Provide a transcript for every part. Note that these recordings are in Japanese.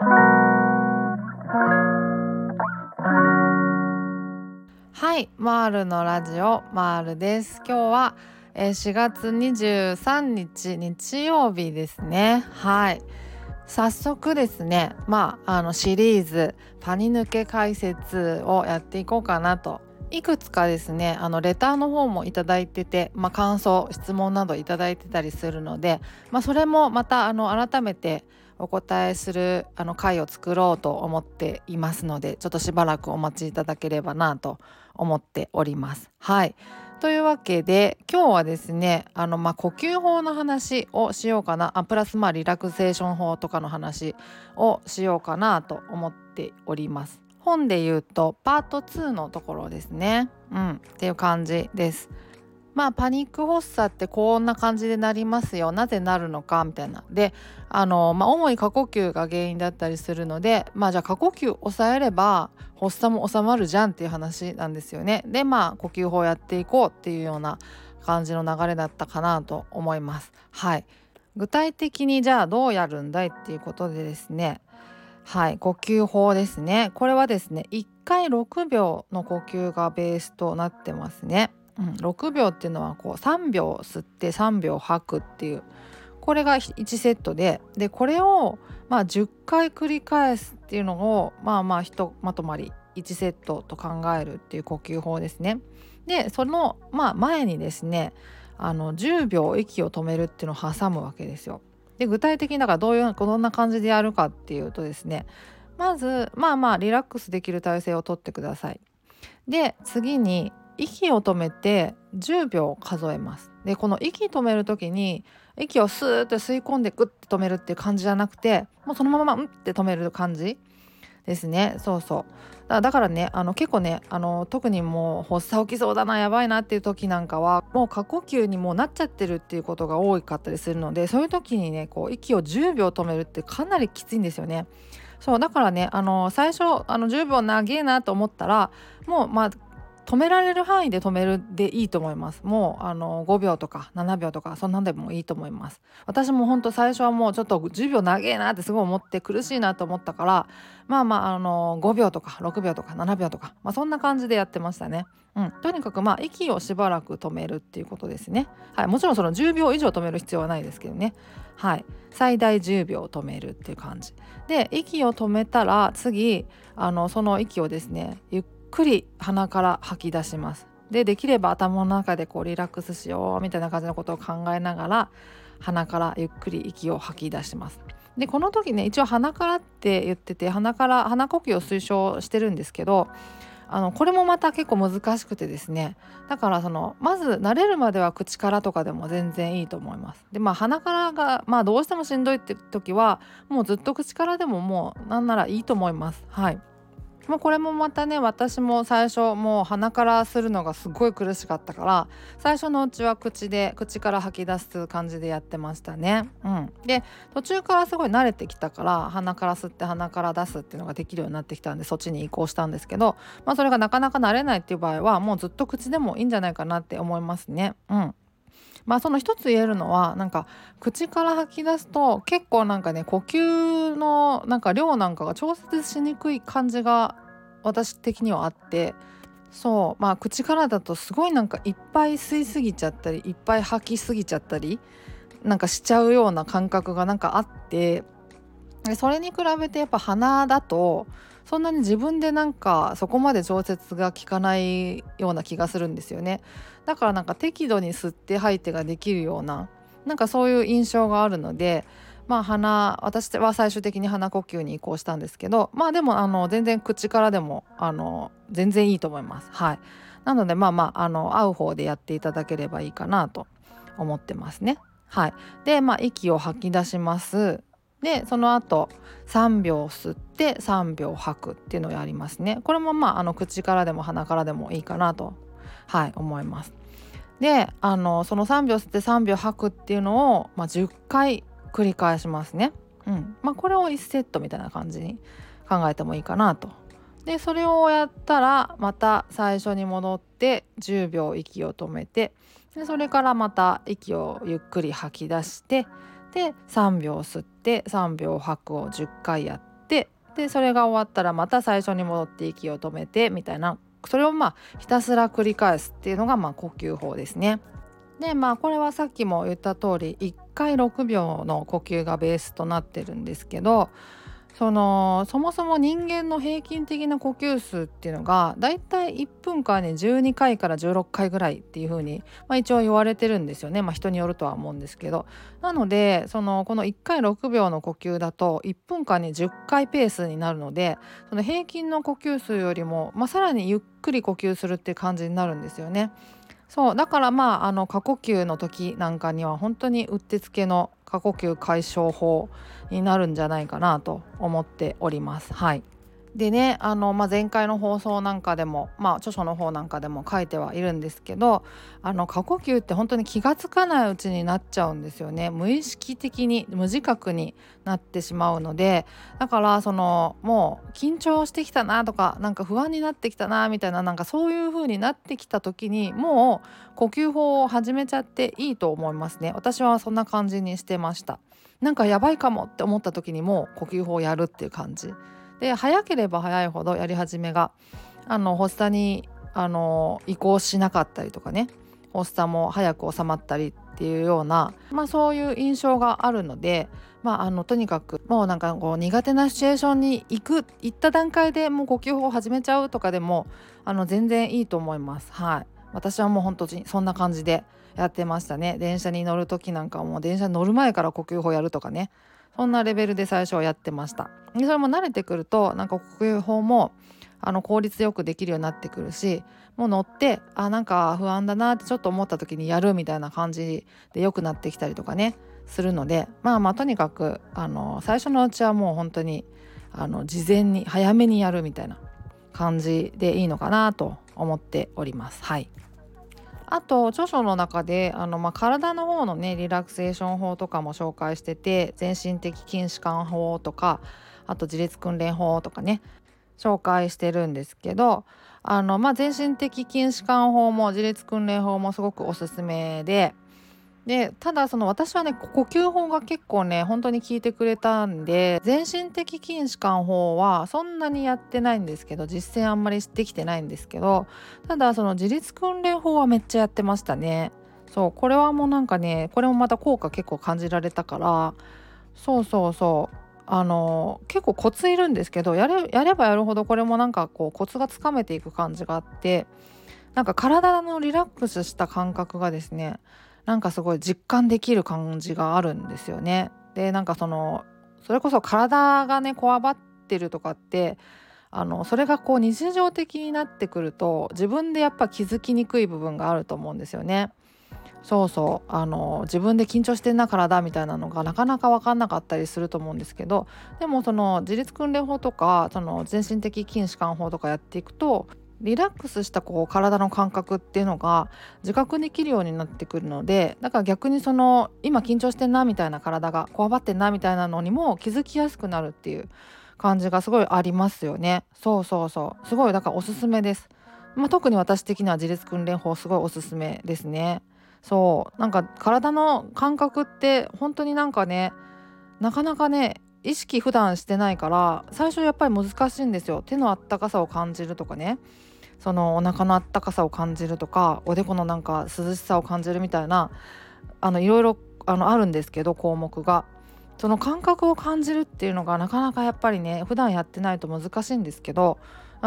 はいマールのラジオマールです。今日は4月23日日曜日ですね。はい。早速ですね。まああのシリーズパニ抜け解説をやっていこうかなと。いくつかですねあのレターの方も頂いてて、まあ、感想質問など頂いてたりするので、まあ、それもまたあの改めてお答えするあの回を作ろうと思っていますのでちょっとしばらくお待ちいただければなと思っております。はいというわけで今日はですねあの、まあ、呼吸法の話をしようかなあプラスまあリラクゼーション法とかの話をしようかなと思っております。本で言うとパート2のところですね。うん、っていう感じです。まあパニック発作ってこんな感じでなりますよ。なぜなるのかみたいな。であの、まあ、主に過呼吸が原因だったりするのでまあじゃあ過呼吸抑えれば発作も収まるじゃんっていう話なんですよね。でまあ呼吸法やっていこうっていうような感じの流れだったかなと思います。はい。具体的にじゃあどうやるんだいっていうことでですね。はい。呼吸法ですね。これはですね1回6秒の呼吸がベースとなってますね。うん、6秒っていうのはこう3秒吸って3秒吐くっていうこれが1セットででこれをまあ10回繰り返すっていうのをまあまあひとまとまり1セットと考えるっていう呼吸法ですね。でその、まあ、前にですねあの10秒息を止めるっていうのを挟むわけですよ。で具体的にだからどういうどんな感じでやるかっていうとですねまずまあまあリラックスできる体勢をとってください。で次に息を止めて10秒数えます。でこの息止める時に息をスーッと吸い込んでグッて止めるっていう感じじゃなくてもうそのままうんって止める感じですね。そうそう。だからねあの結構ねあの特にもう発作起きそうだなやばいなっていう時なんかはもう過呼吸にもうなっちゃってるっていうことが多かったりするのでそういう時にねこう息を10秒止めるってかなりきついんですよね。そうだからねあの最初あの10秒長えなと思ったらもうまあ止められる範囲で止めるでいいと思いますもうあの5秒とか7秒とかそんなんでもいいと思います私も本当最初はもうちょっと10秒長えなってすごい思って苦しいなと思ったからまあまああの5秒とか6秒とか7秒とか、まあ、そんな感じでやってましたねうん、とにかくまあ息をしばらく止めるっていうことですね。はい、もちろんその10秒以上止める必要はないですけどね。はい、最大10秒止めるっていう感じ。で息を止めたら次あのその息をですねゆっくり鼻から吐き出します。でできれば頭の中でこうリラックスしようみたいな感じのことを考えながら鼻からゆっくり息を吐き出します。でこの時ね一応鼻からって言ってて鼻から鼻呼吸を推奨してるんですけどあのこれもまた結構難しくてですね。だからそのまず慣れるまでは口からとかでも全然いいと思います。でまあ鼻からがまあどうしてもしんどいって時はもうずっと口からでももうなんならいいと思います。はい。もうこれもまたね私も最初もう鼻からするのがすごい苦しかったから最初のうちは口で口から吐き出す感じでやってましたね。うん、で途中からすごい慣れてきたから鼻から吸って鼻から出すっていうのができるようになってきたんでそっちに移行したんですけど、まあ、それがなかなか慣れないっていう場合はもうずっと口でもいいんじゃないかなって思いますね。うんまあその一つ言えるのはなんか口から吐き出すと結構なんかね呼吸のなんか量なんかが調節しにくい感じが私的にはあってそうまあ口からだとすごいなんかいっぱい吸いすぎちゃったりいっぱい吐きすぎちゃったりなんかしちゃうような感覚がなんかあってそれに比べてやっぱ鼻だとそんなに自分でなんかそこまで調節が効かないような気がするんですよね。だからなんか適度に吸って吐いてができるようななんかそういう印象があるのでまあ鼻私は最終的に鼻呼吸に移行したんですけどまあでもあの全然口からでもあの全然いいと思います。はい。なのでまあまああの合う方でやっていただければいいかなと思ってますね。はい。でまあ息を吐き出します。でその後3秒吸って3秒吐くっていうのをやりますね。これもまああの口からでも鼻からでもいいかなとはい思います。であのその3秒吸って3秒吐くっていうのを、まあ、10回繰り返しますね。うん。まあこれを1セットみたいな感じに考えてもいいかなと。でそれをやったらまた最初に戻って10秒息を止めてでそれからまた息をゆっくり吐き出してで3秒吸って3秒吐くを10回やっってでそれが終わったらまた最初に戻って息を止めてみたいなそれをまあひたすら繰り返すっていうのがまあ呼吸法ですね。でまあこれはさっきも言った通り1回6秒の呼吸がベースとなってるんですけどそのそもそも人間の平均的な呼吸数っていうのがだいたい1分間に12回から16回ぐらいっていう風に、まあ、一応言われてるんですよね、まあ、人によるとは思うんですけど。なのでそのこの1回6秒の呼吸だと1分間に10回ペースになるのでその平均の呼吸数よりも、まあ、さらにゆっくり呼吸するっていう感じになるんですよね。そう。だからまああの過呼吸の時なんかには本当にうってつけの過呼吸解消法になるんじゃないかなと思っております。はいでねあの、まあ、前回の放送なんかでも、まあ、著書の方なんかでも書いてはいるんですけどあの過呼吸って本当に気が付かないうちになっちゃうんですよね。無意識的に無自覚になってしまうのでだからそのもう緊張してきたなとかなんか不安になってきたなみたいななんかそういう風になってきた時にもう呼吸法を始めちゃっていいと思いますね。私はそんな感じにしてました。なんかやばいかもって思った時にも呼吸法をやるっていう感じ。で早ければ早いほどやり始めがあの発作にあの移行しなかったりとかね発作も早く収まったりっていうような、まあ、そういう印象があるので、まあ、あのとにかくもうなんかこう苦手なシチュエーションに行く行った段階でもう呼吸法を始めちゃうとかでもあの全然いいと思います。はい。私はもう本当にそんな感じでやってましたね。電車に乗る時なんかもう電車に乗る前から呼吸法やるとかね。そんなレベルで最初はやってましたでそれも慣れてくるとなんか呼吸法もあの効率よくできるようになってくるしもう乗ってあなんか不安だなってちょっと思った時にやるみたいな感じで良くなってきたりとかねするのでまあまあとにかくあの最初のうちはもう本当にあの事前に早めにやるみたいな感じでいいのかなと思っております。はいあと著書の中であの、まあ、体の方のねリラクゼーション法とかも紹介してて全身的筋弛緩法とかあと自律訓練法とかね紹介してるんですけどあの、まあ、全身的筋弛緩法も自律訓練法もすごくおすすめででただその私はね呼吸法が結構ね本当に効いてくれたんで全身的筋弛緩法はそんなにやってないんですけど実践あんまりできてないんですけどただその自律訓練法はめっちゃやってましたね。そうこれはもうなんかねこれもまた効果結構感じられたからそうそうそう。あの結構コツいるんですけどやれやればやるほどこれもなんかこうコツがつかめていく感じがあってなんか体のリラックスした感覚がですねなんかすごい実感できる感じがあるんですよね。でなんかそのそれこそ体がねこわばってるとかってあのそれがこう日常的になってくると自分でやっぱ気づきにくい部分があると思うんですよね。そうそうあの自分で緊張してんな体みたいなのがなかなか分かんなかったりすると思うんですけどでもその自律訓練法とかその全身的筋弛緩法とかやっていくとリラックスしたこう体の感覚っていうのが自覚できるようになってくるのでだから逆にその今緊張してんなみたいな体がこわばってんなみたいなのにも気づきやすくなるっていう感じがすごいありますよね。そうそうそう。すごいだからおすすめです、まあ、特に私的には自律訓練法すごいおすすめですね。そう。なんか体の感覚って本当になんかねなかなかね意識普段してないから最初やっぱり難しいんですよ。手のあったかさを感じるとかね。そのお腹のあったかさを感じるとかおでこのなんか涼しさを感じるみたいなあのいろいろあのあるんですけど項目が。その感覚を感じるっていうのがなかなかやっぱりね普段やってないと難しいんですけど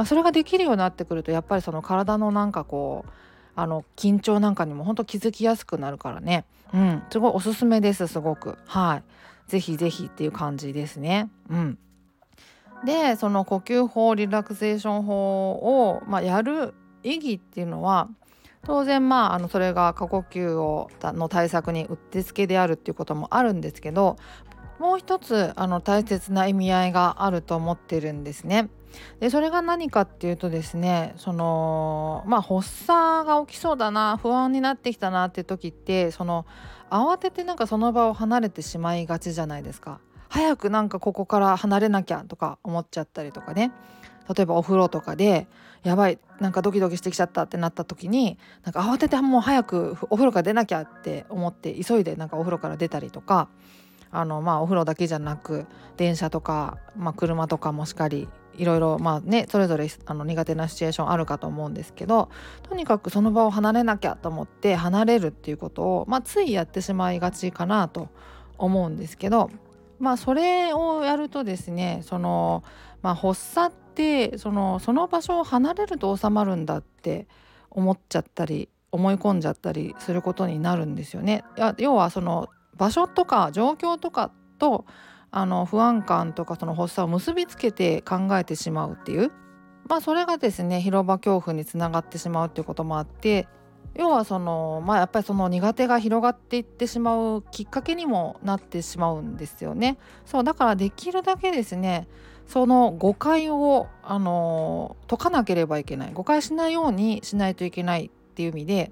それができるようになってくるとやっぱりその体のなんかこうあの緊張なんかにも本当気づきやすくなるからね。うんすごいおすすめですすごく。はい。ぜひぜひっていう感じですねうんでその呼吸法リラクゼーション法を、まあ、やる意義っていうのは当然まああのそれが過呼吸をの対策にうってつけであるっていうこともあるんですけどもう一つあの大切な意味合いがあると思ってるんですね。でそれが何かっていうとですねそのまあ発作が起きそうだな不安になってきたなって時ってその慌ててなんかその場を離れてしまいがちじゃないですか。早くなんかここから離れなきゃとか思っちゃったりとかね例えばお風呂とかでやばいなんかドキドキしてきちゃったってなった時になんか慌ててもう早くお風呂から出なきゃって思って急いでなんかお風呂から出たりとかあのまあお風呂だけじゃなく電車とか、まあ、車とかもしかりいろいろまあねそれぞれあの苦手なシチュエーションあるかと思うんですけどとにかくその場を離れなきゃと思って離れるっていうことを、まあ、ついやってしまいがちかなと思うんですけどまあそれをやるとですねその、まあ、発作ってそのその場所を離れると収まるんだって思っちゃったり思い込んじゃったりすることになるんですよね。要はその場所とか状況とかとあの不安感とかその発作を結びつけて考えてしまうっていうまあそれがですね広場恐怖につながってしまうっていうこともあって要はそのまあやっぱりその苦手が広がっていってしまうきっかけにもなってしまうんですよね。そうだからできるだけですねその誤解をあの解かなければいけない誤解しないようにしないといけないっていう意味で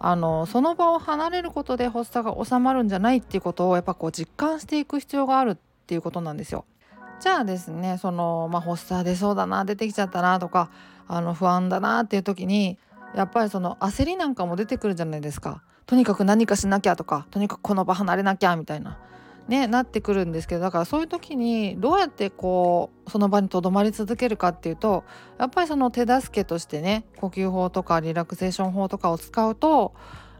あのその場を離れることで発作が収まるんじゃないっていうことをやっぱこう実感していく必要があるっていうことなんですよ。じゃあですねその、まあ、発作出そうだな出てきちゃったなとかあの不安だなっていう時にやっぱりその焦りなんかも出てくるじゃないですか。とにかく何かしなきゃとかとにかくこの場離れなきゃみたいな。ね、なってくるんですけどだからそういう時にどうやってこうその場にとどまり続けるかっていうとやっぱりその手助けとしてね呼吸法とかリラクゼーション法とかを使うと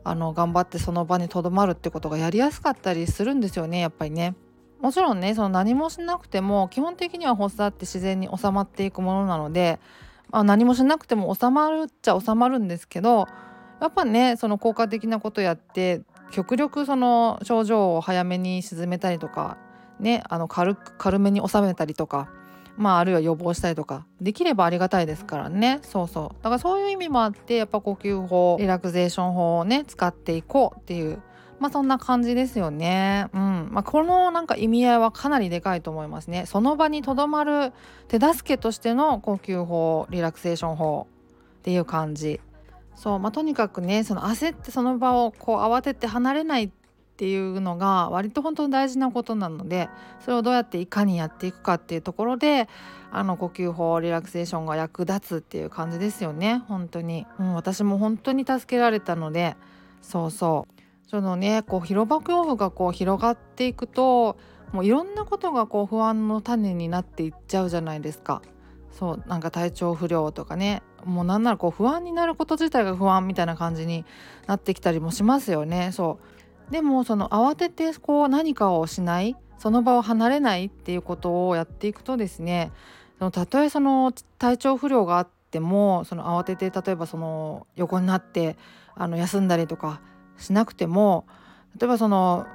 あの頑張ってその場にとどまるってことがやりやすかったりするんですよねやっぱりね。もちろんねその何もしなくても基本的には発作って自然に収まっていくものなので、まあ、何もしなくても収まるっちゃ収まるんですけどやっぱねその効果的なことやって極力その症状を早めに沈めたりとかねあの軽く軽めに収めたりとかまああるいは予防したりとかできればありがたいですからね。そうそう。だからそういう意味もあってやっぱ呼吸法リラクゼーション法をね使っていこうっていうまあそんな感じですよね。うんまあ、このなんか意味合いはかなりでかいと思いますね。その場にとどまる手助けとしての呼吸法リラクゼーション法っていう感じ。そうまあ、とにかくねその焦ってその場をこう慌てて離れないっていうのが割と本当に大事なことなのでそれをどうやっていかにやっていくかっていうところであの呼吸法リラクゼーションが役立つっていう感じですよね本当に、うん、私も本当に助けられたのでそうそうそのねこう広場恐怖がこう広がっていくともういろんなことがこう不安の種になっていっちゃうじゃないですか。そうなんか体調不良とかねもうなんならこう不安になること自体が不安みたいな感じになってきたりもしますよね。そうでもその慌ててこう何かをしないその場を離れないっていうことをやっていくとですねそのたとえその体調不良があってもその慌てて例えばその横になってあの休んだりとかしなくても例えばその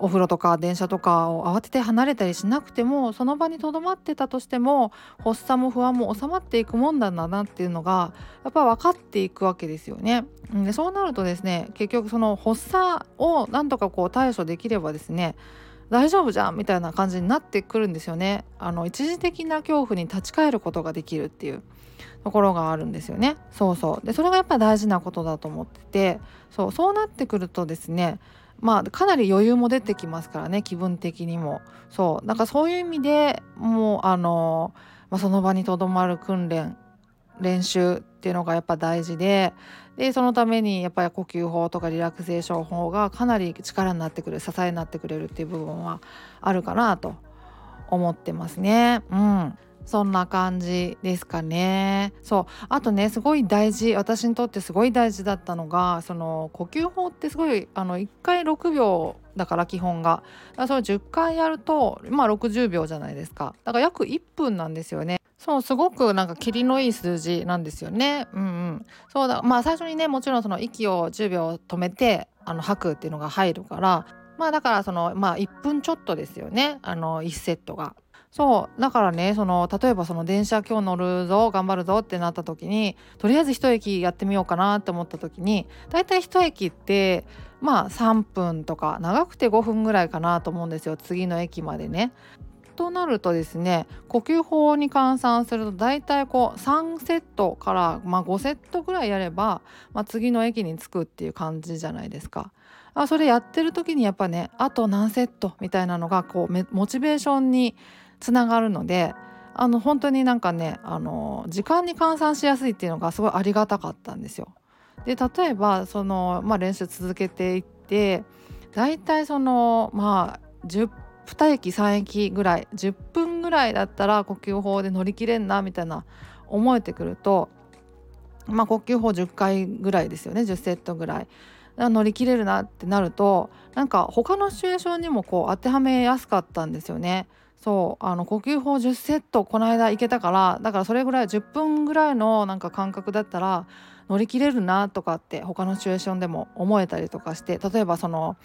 お風呂とか電車とかを慌てて離れたりしなくてもその場にとどまってたとしても発作も不安も収まっていくもんだなっていうのがやっぱ分かっていくわけですよね。でそうなるとですね結局その発作をなんとかこう対処できればですね大丈夫じゃんみたいな感じになってくるんですよね。あの一時的な恐怖に立ち返ることができるっていう。ところがあるんですよね。そうそう。でそれがやっぱ大事なことだと思ってて。そうそうなってくるとですねまあかなり余裕も出てきますからね気分的にも。そう。なんかそういう意味でもうあの、まあ、その場にとどまる訓練練習っていうのがやっぱ大事ででそのためにやっぱり呼吸法とかリラクゼーション法がかなり力になってくる支えになってくれるっていう部分はあるかなと思ってますね。うんそんな感じですかね。そうあとねすごい大事私にとってすごい大事だったのがその呼吸法ってすごいあの1回6秒だから基本がそれ10回やるとまあ60秒じゃないですかだから約1分なんですよね。そうすごくなんか霧のいい数字なんですよね。うんうん。そうだまあ最初にねもちろんその息を10秒止めてあの吐くっていうのが入るからまあだからそのまあ1分ちょっとですよねあの1セットが。そうだからねその例えばその電車今日乗るぞ頑張るぞってなった時にとりあえず一駅やってみようかなって思った時にだいたい一駅ってまあ3分とか長くて5分ぐらいかなと思うんですよ次の駅までね。となるとですね呼吸法に換算すると大体こう3セットから、まあ、5セットぐらいやれば、まあ、次の駅に着くっていう感じじゃないですか。あそれやってる時にやっぱねあと何セットみたいなのがこうモチベーションにつながるのであの本当になんかねあの時間に換算しやすいっていうのがすごいありがたかったんですよ。で例えばその、まあ、練習続けていって大体そのまあ10 2駅3駅ぐらい10分ぐらいだったら呼吸法で乗り切れんなみたいな思えてくるとまあ呼吸法10回ぐらいですよね10セットぐらい。乗り切れるなってなるとなんか他のシチュエーションにもこう当てはめやすかったんですよね。そうあの呼吸法10セットこの間行けたからだからそれぐらい10分ぐらいのなんか感覚だったら乗り切れるなとかって他のシチュエーションでも思えたりとかして例えばその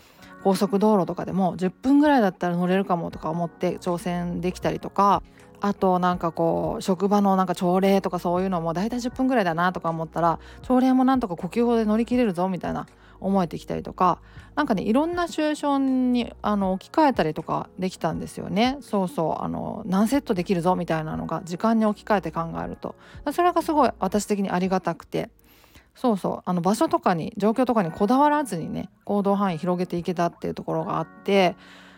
高速道路とかでも10分ぐらいだったら乗れるかもとか思って挑戦できたりとかあとなんかこう職場のなんか朝礼とかそういうのも大体10分ぐらいだなとか思ったら朝礼もなんとか呼吸法で乗り切れるぞみたいな思えてきたりとか何かねいろんなシチュエーションにあの置き換えたりとかできたんですよね。そうそうあの何セットできるぞみたいなのが時間に置き換えて考えると。それがすごい私的にありがたくて。そうそう。あの場所とかに状況とかにこだわらずにね行動範囲広げていけたっていうところがあって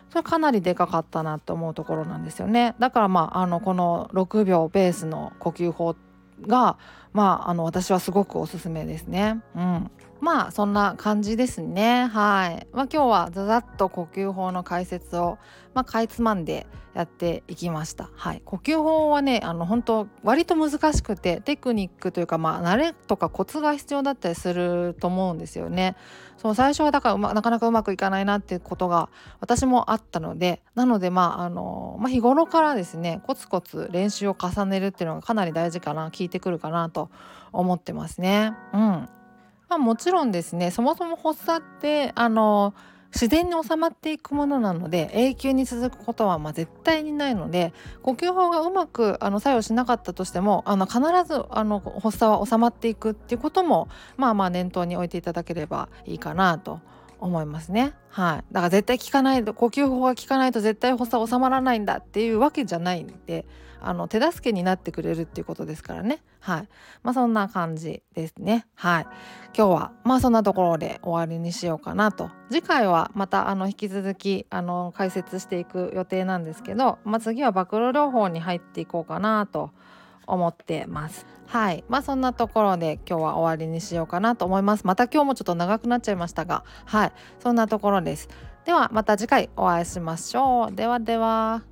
それかなりでかかったなと思うところなんですよね。だからまああのこの6秒ベースの呼吸法がまああの私はすごくおすすめですね。うん。まあそんな感じですね。はい、まあ、今日はざざっと呼吸法の解説を、まあ、かいつまんでやっていきました。はい。呼吸法はねあの本当割と難しくてテクニックというかまあ慣れとかコツが必要だったりすると思うんですよね。そう最初はだから、ま、なかなかうまくいかないなっていうことが私もあったのでなのでまああの、まあ、日頃からですねコツコツ練習を重ねるっていうのがかなり大事かな効いてくるかなと思ってますね。うん。まあ、もちろんですねそもそも発作ってあの自然に収まっていくものなので永久に続くことはま絶対にないので呼吸法がうまくあの作用しなかったとしてもあの必ずあの発作は収まっていくっていうこともまあまあ念頭に置いていただければいいかなと思いますね。はい、だから絶対効かないと呼吸法が効かないと絶対発作収まらないんだっていうわけじゃないんであの手助けになってくれるっていうことですからね。はい。まあそんな感じですね。はい。今日はまあそんなところで終わりにしようかなと。次回はまたあの引き続きあの解説していく予定なんですけど、まあ、次は暴露療法に入っていこうかなと思ってます。はい。まあそんなところで今日は終わりにしようかなと思います。また今日もちょっと長くなっちゃいましたが。はい。そんなところです。ではまた次回お会いしましょう。ではでは。